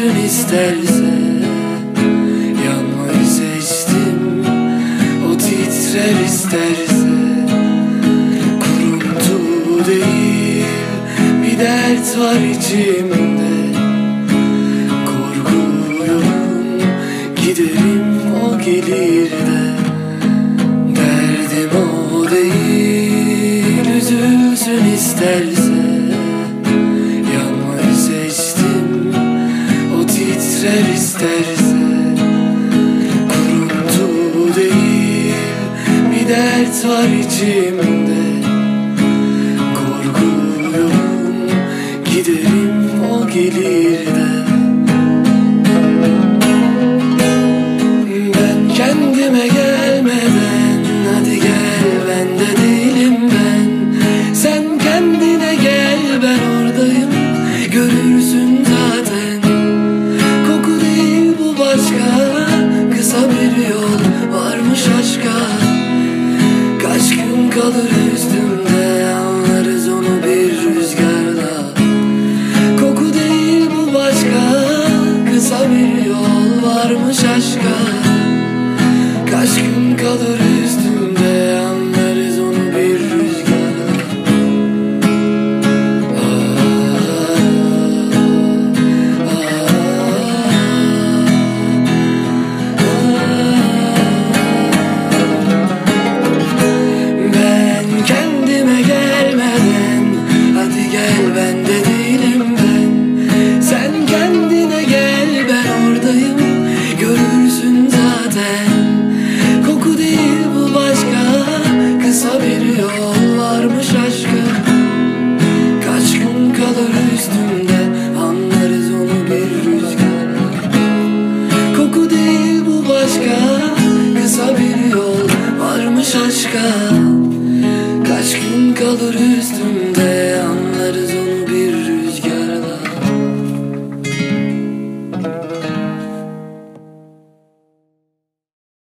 üzülsün isterse Yanmayı seçtim O titrer isterse Kuruntu değil Bir dert var içimde Korkuyorum Giderim o gelir de Derdim o değil Üzülsün isterse titrer isterse Kuruntu değil Bir dert var içimde. Korkuyorum Giderim o gelir de Kısa bir yol varmış aşka zaten. Koku değil bu başka Kısa bir yol varmış aşkı Kaç gün kalır üstümde Anlarız onu bir rüzgar. Koku değil bu başka Kısa bir yol varmış aşka. Kaç gün kalır üstümde